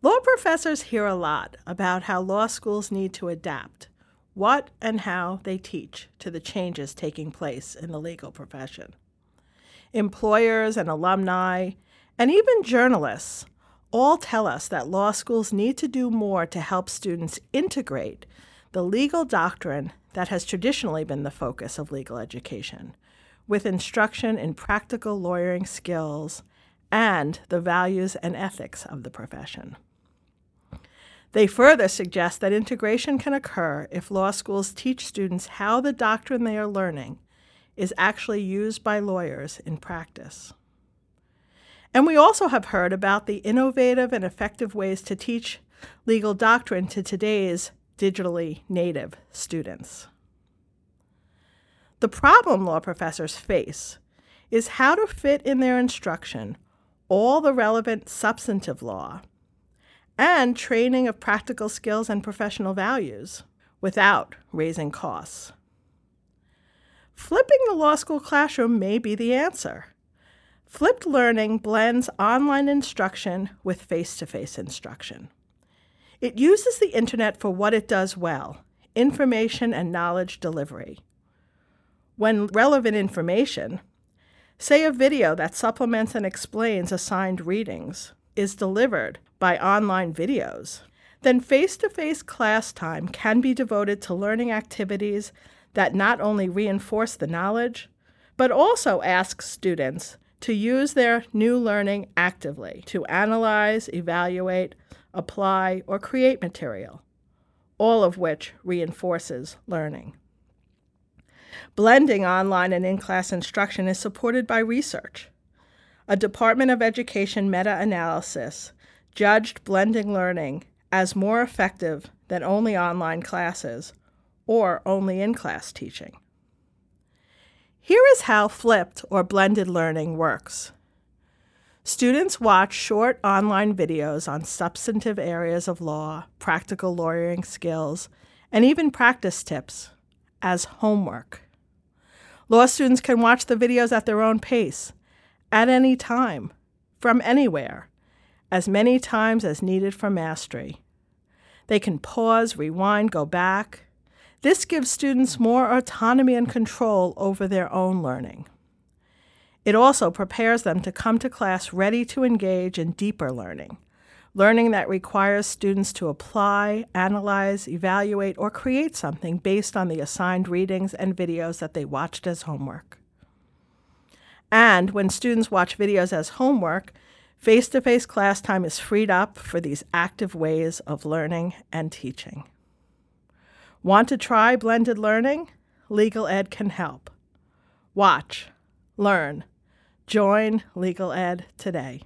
Law professors hear a lot about how law schools need to adapt what and how they teach to the changes taking place in the legal profession. Employers and alumni, and even journalists, all tell us that law schools need to do more to help students integrate the legal doctrine that has traditionally been the focus of legal education with instruction in practical lawyering skills and the values and ethics of the profession. They further suggest that integration can occur if law schools teach students how the doctrine they are learning is actually used by lawyers in practice. And we also have heard about the innovative and effective ways to teach legal doctrine to today's digitally native students. The problem law professors face is how to fit in their instruction all the relevant substantive law and training of practical skills and professional values without raising costs. Flipping the law school classroom may be the answer. Flipped learning blends online instruction with face to face instruction. It uses the internet for what it does well information and knowledge delivery. When relevant information, say a video that supplements and explains assigned readings, is delivered by online videos, then face to face class time can be devoted to learning activities that not only reinforce the knowledge, but also ask students to use their new learning actively to analyze, evaluate, apply, or create material, all of which reinforces learning. Blending online and in class instruction is supported by research. A Department of Education meta analysis judged blending learning as more effective than only online classes or only in class teaching. Here is how flipped or blended learning works. Students watch short online videos on substantive areas of law, practical lawyering skills, and even practice tips as homework. Law students can watch the videos at their own pace, at any time, from anywhere, as many times as needed for mastery. They can pause, rewind, go back. This gives students more autonomy and control over their own learning. It also prepares them to come to class ready to engage in deeper learning, learning that requires students to apply, analyze, evaluate, or create something based on the assigned readings and videos that they watched as homework. And when students watch videos as homework, Face to face class time is freed up for these active ways of learning and teaching. Want to try blended learning? Legal Ed can help. Watch, learn, join Legal Ed today.